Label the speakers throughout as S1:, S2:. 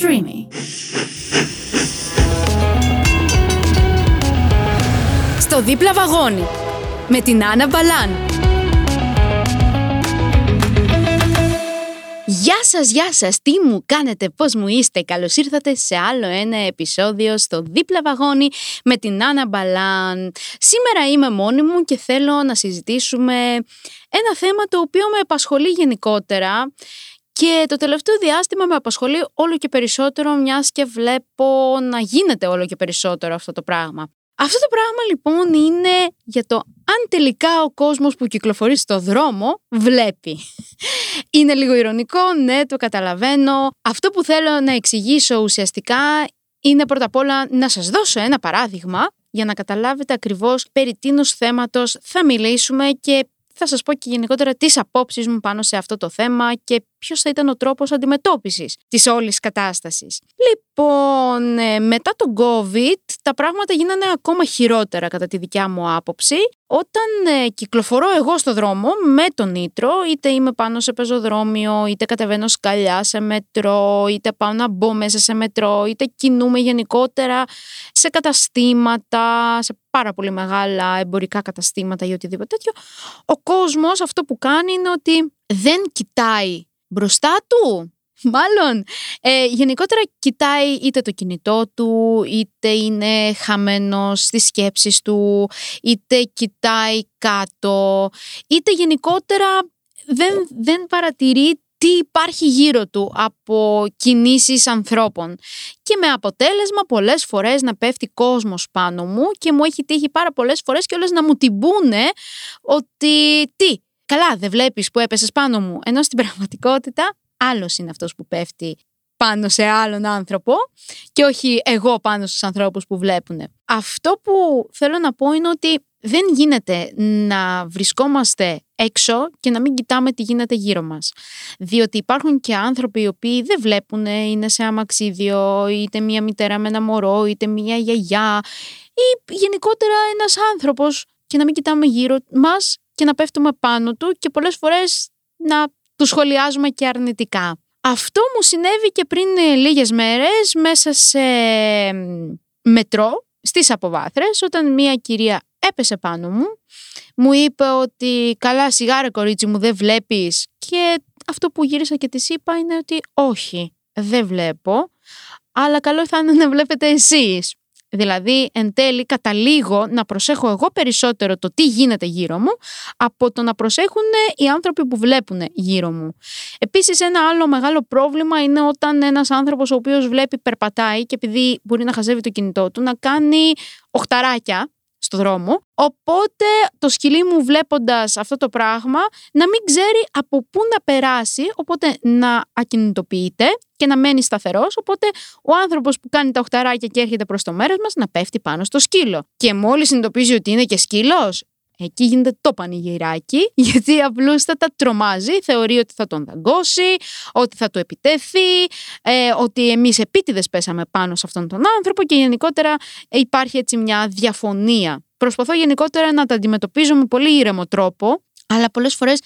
S1: Streamy. Στο δίπλα βαγόνι με την Άννα Μπαλάν. Γεια σας, γεια σας, τι μου κάνετε, πώς μου είστε, καλώς ήρθατε σε άλλο ένα επεισόδιο στο δίπλα βαγόνι με την Άννα Μπαλάν. Σήμερα είμαι μόνη μου και θέλω να συζητήσουμε ένα θέμα το οποίο με απασχολεί γενικότερα και το τελευταίο διάστημα με απασχολεί όλο και περισσότερο μιας και βλέπω να γίνεται όλο και περισσότερο αυτό το πράγμα. Αυτό το πράγμα λοιπόν είναι για το αν τελικά ο κόσμος που κυκλοφορεί στο δρόμο βλέπει. Είναι λίγο ηρωνικό, ναι, το καταλαβαίνω. Αυτό που θέλω να εξηγήσω ουσιαστικά είναι πρώτα απ' όλα να σας δώσω ένα παράδειγμα για να καταλάβετε ακριβώς περί τίνος θέματος θα μιλήσουμε και θα σας πω και γενικότερα τις απόψεις μου πάνω σε αυτό το θέμα και ποιος θα ήταν ο τρόπος αντιμετώπισης της όλης κατάστασης. Λοιπόν, ε, μετά τον COVID τα πράγματα γίνανε ακόμα χειρότερα κατά τη δικιά μου άποψη. Όταν ε, κυκλοφορώ εγώ στο δρόμο με τον Νίτρο, είτε είμαι πάνω σε πεζοδρόμιο, είτε κατεβαίνω σκαλιά σε μετρό, είτε πάω να μπω μέσα σε μετρό, είτε κινούμε γενικότερα σε καταστήματα, σε πάρα πολύ μεγάλα εμπορικά καταστήματα ή οτιδήποτε τέτοιο, ο κόσμος αυτό που κάνει είναι ότι δεν κοιτάει μπροστά του. Μάλλον, ε, γενικότερα κοιτάει είτε το κινητό του, είτε είναι χαμένος στις σκέψεις του, είτε κοιτάει κάτω, είτε γενικότερα δεν, δεν παρατηρεί τι υπάρχει γύρω του από κινήσεις ανθρώπων. Και με αποτέλεσμα πολλές φορές να πέφτει κόσμος πάνω μου και μου έχει τύχει πάρα πολλές φορές και όλες να μου τυμπούνε ότι τι, καλά δεν βλέπεις που έπεσες πάνω μου. Ενώ στην πραγματικότητα άλλος είναι αυτός που πέφτει πάνω σε άλλον άνθρωπο και όχι εγώ πάνω στους ανθρώπους που βλέπουν. Αυτό που θέλω να πω είναι ότι δεν γίνεται να βρισκόμαστε έξω και να μην κοιτάμε τι γίνεται γύρω μας. Διότι υπάρχουν και άνθρωποι οι οποίοι δεν βλέπουν, είναι σε αμαξίδιο, είτε μία μητέρα με ένα μωρό, είτε μία γιαγιά ή γενικότερα ένας άνθρωπος και να μην κοιτάμε γύρω μας και να πέφτουμε πάνω του και πολλές φορές να του σχολιάζουμε και αρνητικά. Αυτό μου συνέβη και πριν ε, λίγες μέρες μέσα σε μετρό στις αποβάθρες όταν μια κυρία έπεσε πάνω μου μου είπε ότι καλά σιγάρε κορίτσι μου δεν βλέπεις και αυτό που γύρισα και της είπα είναι ότι όχι δεν βλέπω αλλά καλό θα είναι να βλέπετε εσείς. Δηλαδή, εν τέλει, καταλήγω να προσέχω εγώ περισσότερο το τι γίνεται γύρω μου από το να προσέχουν οι άνθρωποι που βλέπουν γύρω μου. Επίσης, ένα άλλο μεγάλο πρόβλημα είναι όταν ένας άνθρωπος ο οποίος βλέπει περπατάει και επειδή μπορεί να χαζεύει το κινητό του, να κάνει οχταράκια στο δρόμο. Οπότε το σκυλί μου βλέποντας αυτό το πράγμα να μην ξέρει από πού να περάσει, οπότε να ακινητοποιείται και να μένει σταθερός, οπότε ο άνθρωπος που κάνει τα οχταράκια και έρχεται προς το μέρος μας να πέφτει πάνω στο σκύλο. Και μόλις συνειδητοποιήσει ότι είναι και σκύλος, Εκεί γίνεται το πανηγυράκι, γιατί απλούστατα τρομάζει, θεωρεί ότι θα τον δαγκώσει, ότι θα του επιτέθει, ε, ότι εμείς επίτηδες πέσαμε πάνω σε αυτόν τον άνθρωπο και γενικότερα υπάρχει έτσι μια διαφωνία. Προσπαθώ γενικότερα να τα αντιμετωπίζω με πολύ ήρεμο τρόπο, αλλά πολλές φορές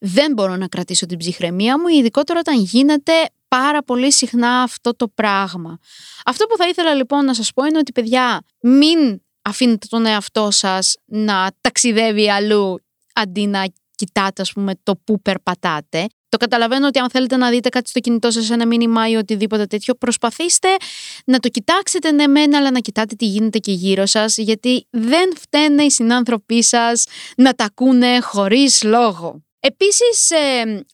S1: δεν μπορώ να κρατήσω την ψυχραιμία μου, ειδικότερα όταν γίνεται πάρα πολύ συχνά αυτό το πράγμα. Αυτό που θα ήθελα λοιπόν να σας πω είναι ότι παιδιά μην αφήνετε τον εαυτό σας να ταξιδεύει αλλού αντί να κοιτάτε ας πούμε το που περπατάτε. Το καταλαβαίνω ότι αν θέλετε να δείτε κάτι στο κινητό σας ένα μήνυμα ή οτιδήποτε τέτοιο προσπαθήστε να το κοιτάξετε ναι μεν αλλά να κοιτάτε τι γίνεται και γύρω σας γιατί δεν φταίνε οι συνάνθρωποι σας να τα ακούνε χωρίς λόγο. Επίσης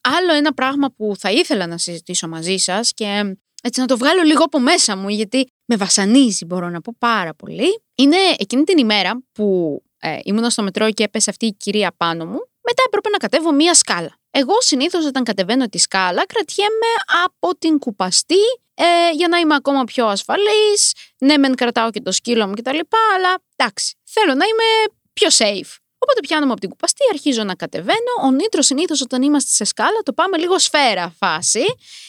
S1: άλλο ένα πράγμα που θα ήθελα να συζητήσω μαζί σας και έτσι να το βγάλω λίγο από μέσα μου γιατί με βασανίζει μπορώ να πω πάρα πολύ. Είναι εκείνη την ημέρα που ε, ήμουν στο μετρό και έπεσε αυτή η κυρία πάνω μου, μετά έπρεπε να κατέβω μία σκάλα. Εγώ συνήθως όταν κατεβαίνω τη σκάλα κρατιέμαι από την κουπαστή ε, για να είμαι ακόμα πιο ασφαλής. Ναι, μεν κρατάω και το σκύλο μου κτλ. Αλλά εντάξει, θέλω να είμαι πιο safe. Οπότε πιάνομαι από την κουπαστή, αρχίζω να κατεβαίνω. Ο Νίτρο συνήθως όταν είμαστε σε σκάλα το πάμε λίγο σφαίρα φάση,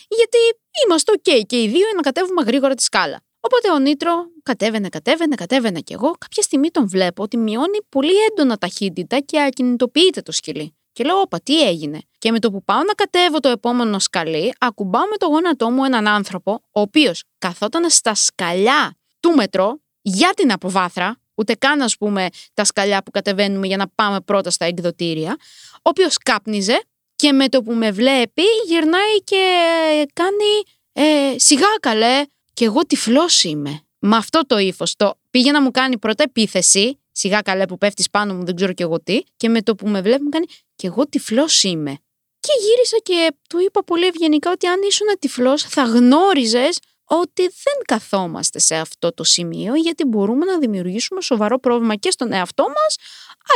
S1: γιατί είμαστε OK και οι δύο να κατέβουμε γρήγορα τη σκάλα. Οπότε ο Νίτρο κατέβαινε, κατέβαινε, κατέβαινε κι εγώ. Κάποια στιγμή τον βλέπω ότι μειώνει πολύ έντονα ταχύτητα και ακινητοποιείται το σκυλί. Και λέω, Όπα, τι έγινε; Και με το που πάω να κατέβω το επόμενο σκαλί, ακουμπάω με το γόνατό μου έναν άνθρωπο, ο οποίος καθόταν στα σκαλιά του μετρό για την αποβάθρα, ούτε καν ας πούμε τα σκαλιά που κατεβαίνουμε για να πάμε πρώτα στα εκδοτήρια, ο οποίος κάπνιζε και με το που με βλέπει γυρνάει και κάνει ε, σιγά καλέ και εγώ τυφλός είμαι. Με αυτό το ύφος. Το πήγε να μου κάνει πρώτα επίθεση, σιγά καλέ που πέφτεις πάνω μου, δεν ξέρω κι εγώ τι, και με το που με βλέπει μου κάνει και εγώ τυφλός είμαι. Και γύρισα και του είπα πολύ ευγενικά ότι αν ήσουν τυφλός θα γνώριζες ότι δεν καθόμαστε σε αυτό το σημείο γιατί μπορούμε να δημιουργήσουμε σοβαρό πρόβλημα και στον εαυτό μας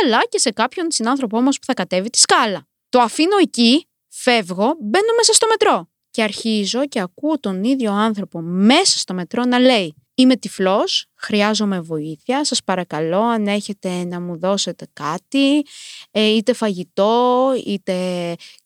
S1: αλλά και σε κάποιον συνάνθρωπό μας που θα κατέβει τη σκάλα. Το αφήνω εκεί, φεύγω, μπαίνω μέσα στο μετρό και αρχίζω και ακούω τον ίδιο άνθρωπο μέσα στο μετρό να λέει Είμαι τυφλός, χρειάζομαι βοήθεια, σας παρακαλώ αν έχετε να μου δώσετε κάτι, ε, είτε φαγητό, είτε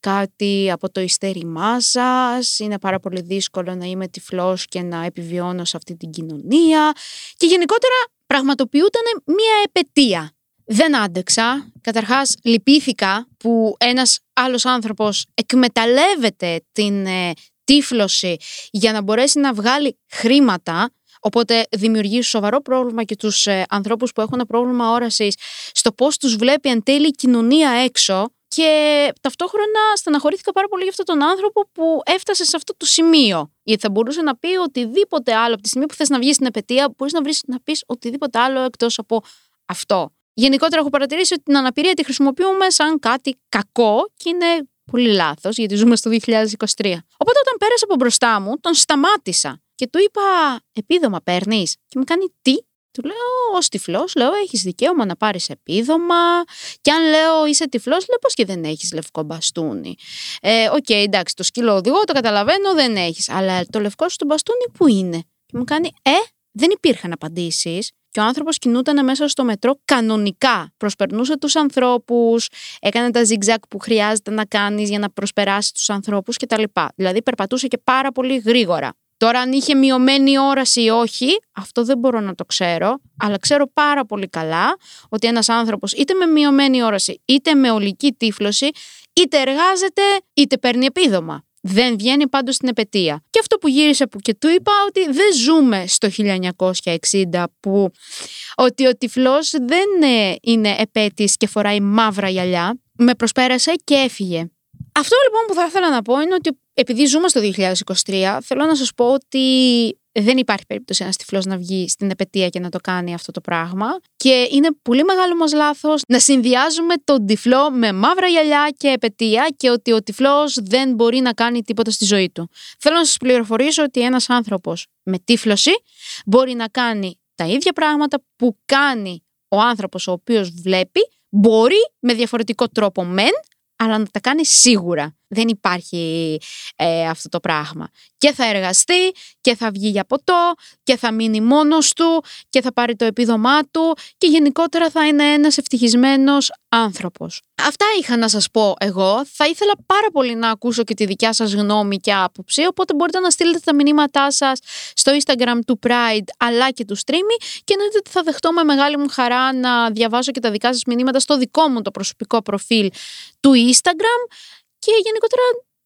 S1: κάτι από το ιστέρημά σας, είναι πάρα πολύ δύσκολο να είμαι τυφλός και να επιβιώνω σε αυτή την κοινωνία και γενικότερα πραγματοποιούταν μια επαιτία. Δεν άντεξα. Καταρχάς λυπήθηκα που ένας άλλος άνθρωπος εκμεταλλεύεται την ε, τύφλωση για να μπορέσει να βγάλει χρήματα Οπότε δημιουργείς σοβαρό πρόβλημα και τους ε, ανθρώπους που έχουν πρόβλημα όρασης στο πώς τους βλέπει εν τέλει η κοινωνία έξω και ταυτόχρονα στεναχωρήθηκα πάρα πολύ για αυτόν τον άνθρωπο που έφτασε σε αυτό το σημείο. Γιατί θα μπορούσε να πει οτιδήποτε άλλο από τη στιγμή που θες να βγεις στην επαιτία, μπορείς να, βρεις, να πεις οτιδήποτε άλλο εκτός από αυτό. Γενικότερα έχω παρατηρήσει ότι την αναπηρία τη χρησιμοποιούμε σαν κάτι κακό και είναι πολύ λάθος, γιατί ζούμε στο 2023. Οπότε όταν πέρασε από μπροστά μου, τον σταμάτησα και του είπα, επίδομα παίρνεις. Και μου κάνει τι; Του λέω, ως τυφλός, λέω, έχεις δικαίωμα να πάρεις επίδομα. Και αν λέω, είσαι τυφλός, λέω, πώς και δεν έχεις λευκό μπαστούνι. Ε, ok, okay, εντάξει, το σκύλο οδηγό, το καταλαβαίνω, δεν έχεις. Αλλά το λευκό σου το μπαστούνι που είναι; Και μου κάνει, Ε, δεν υπήρχαν απαντήσεις. Και ο άνθρωπος κινούταν μέσα στο μετρό κανονικά. Προσπερνούσε τους ανθρώπους, έκανε τα zigzag που χρειάζεται να κάνεις για να προσπεράσεις τους ανθρώπους κτλ. Δηλαδή περπατούσε και πάρα πολύ γρήγορα. Τώρα αν είχε μειωμένη όραση ή όχι, αυτό δεν μπορώ να το ξέρω, αλλά ξέρω πάρα πολύ καλά ότι ένας άνθρωπος είτε με μειωμένη όραση είτε με ολική τύφλωση είτε εργάζεται είτε παίρνει επίδομα. Δεν βγαίνει πάντως στην επαιτία. Και αυτό που γύρισε που και του είπα ότι δεν ζούμε στο 1960 που ότι ο τυφλός δεν ε, είναι επέτης και φοράει μαύρα γυαλιά. Με προσπέρασε και έφυγε. Αυτό λοιπόν που θα ήθελα να πω είναι ότι επειδή ζούμε στο 2023, θέλω να σας πω ότι δεν υπάρχει περίπτωση ένας τυφλός να βγει στην επαιτία και να το κάνει αυτό το πράγμα. Και είναι πολύ μεγάλο μας λάθος να συνδυάζουμε τον τυφλό με μαύρα γυαλιά και επαιτία και ότι ο τυφλός δεν μπορεί να κάνει τίποτα στη ζωή του. Θέλω να σας πληροφορήσω ότι ένας άνθρωπος με τύφλωση μπορεί να κάνει τα ίδια πράγματα που κάνει ο άνθρωπος ο οποίος βλέπει, μπορεί με διαφορετικό τρόπο μεν, αλλά να τα κάνει σίγουρα. Δεν υπάρχει ε, αυτό το πράγμα. Και θα εργαστεί και θα βγει για ποτό και θα μείνει μόνος του και θα πάρει το επίδομά του και γενικότερα θα είναι ένας ευτυχισμένος άνθρωπος. Αυτά είχα να σας πω εγώ. Θα ήθελα πάρα πολύ να ακούσω και τη δικιά σας γνώμη και άποψη, οπότε μπορείτε να στείλετε τα μηνύματά σας στο Instagram του Pride αλλά και του Streamy και εννοείται ότι θα δεχτώ με μεγάλη μου χαρά να διαβάσω και τα δικά σας μηνύματα στο δικό μου το προσωπικό προφίλ του Instagram και γενικότερα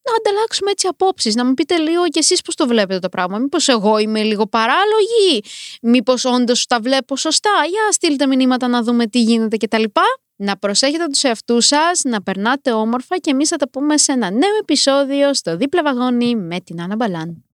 S1: να ανταλλάξουμε έτσι απόψεις, να μου πείτε λίγο και εσείς πώς το βλέπετε το πράγμα. Μήπως εγώ είμαι λίγο παράλογη, μήπως όντως τα βλέπω σωστά; Για στείλτε μηνύματα να δούμε τι γίνεται κτλ. Να προσέχετε τους εαυτούς σας, να περνάτε όμορφα και εμείς θα τα πούμε σε ένα νέο επεισόδιο στο Δίπλα Βαγόνι με την Άννα Μπαλάν.